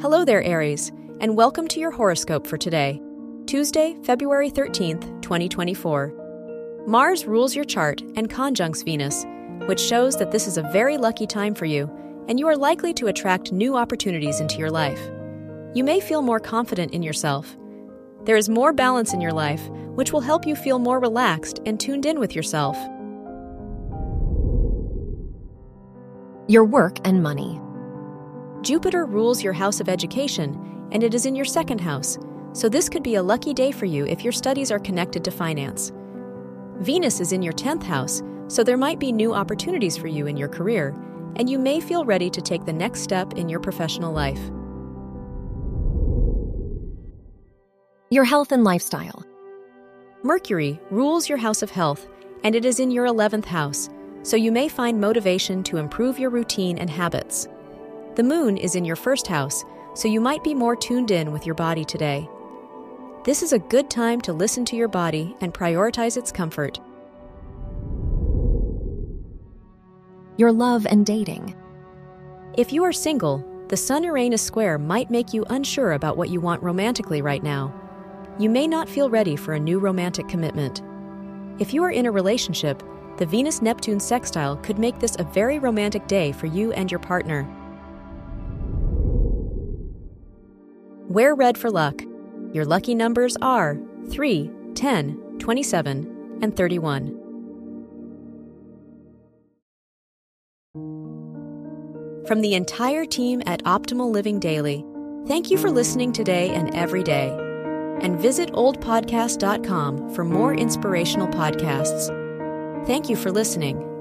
Hello there, Aries, and welcome to your horoscope for today, Tuesday, February 13th, 2024. Mars rules your chart and conjuncts Venus, which shows that this is a very lucky time for you, and you are likely to attract new opportunities into your life. You may feel more confident in yourself. There is more balance in your life, which will help you feel more relaxed and tuned in with yourself. Your work and money. Jupiter rules your house of education, and it is in your second house, so this could be a lucky day for you if your studies are connected to finance. Venus is in your 10th house, so there might be new opportunities for you in your career, and you may feel ready to take the next step in your professional life. Your health and lifestyle. Mercury rules your house of health, and it is in your 11th house, so you may find motivation to improve your routine and habits. The moon is in your first house, so you might be more tuned in with your body today. This is a good time to listen to your body and prioritize its comfort. Your love and dating. If you are single, the Sun Uranus square might make you unsure about what you want romantically right now. You may not feel ready for a new romantic commitment. If you are in a relationship, the Venus Neptune sextile could make this a very romantic day for you and your partner. Wear red for luck. Your lucky numbers are 3, 10, 27, and 31. From the entire team at Optimal Living Daily, thank you for listening today and every day. And visit oldpodcast.com for more inspirational podcasts. Thank you for listening.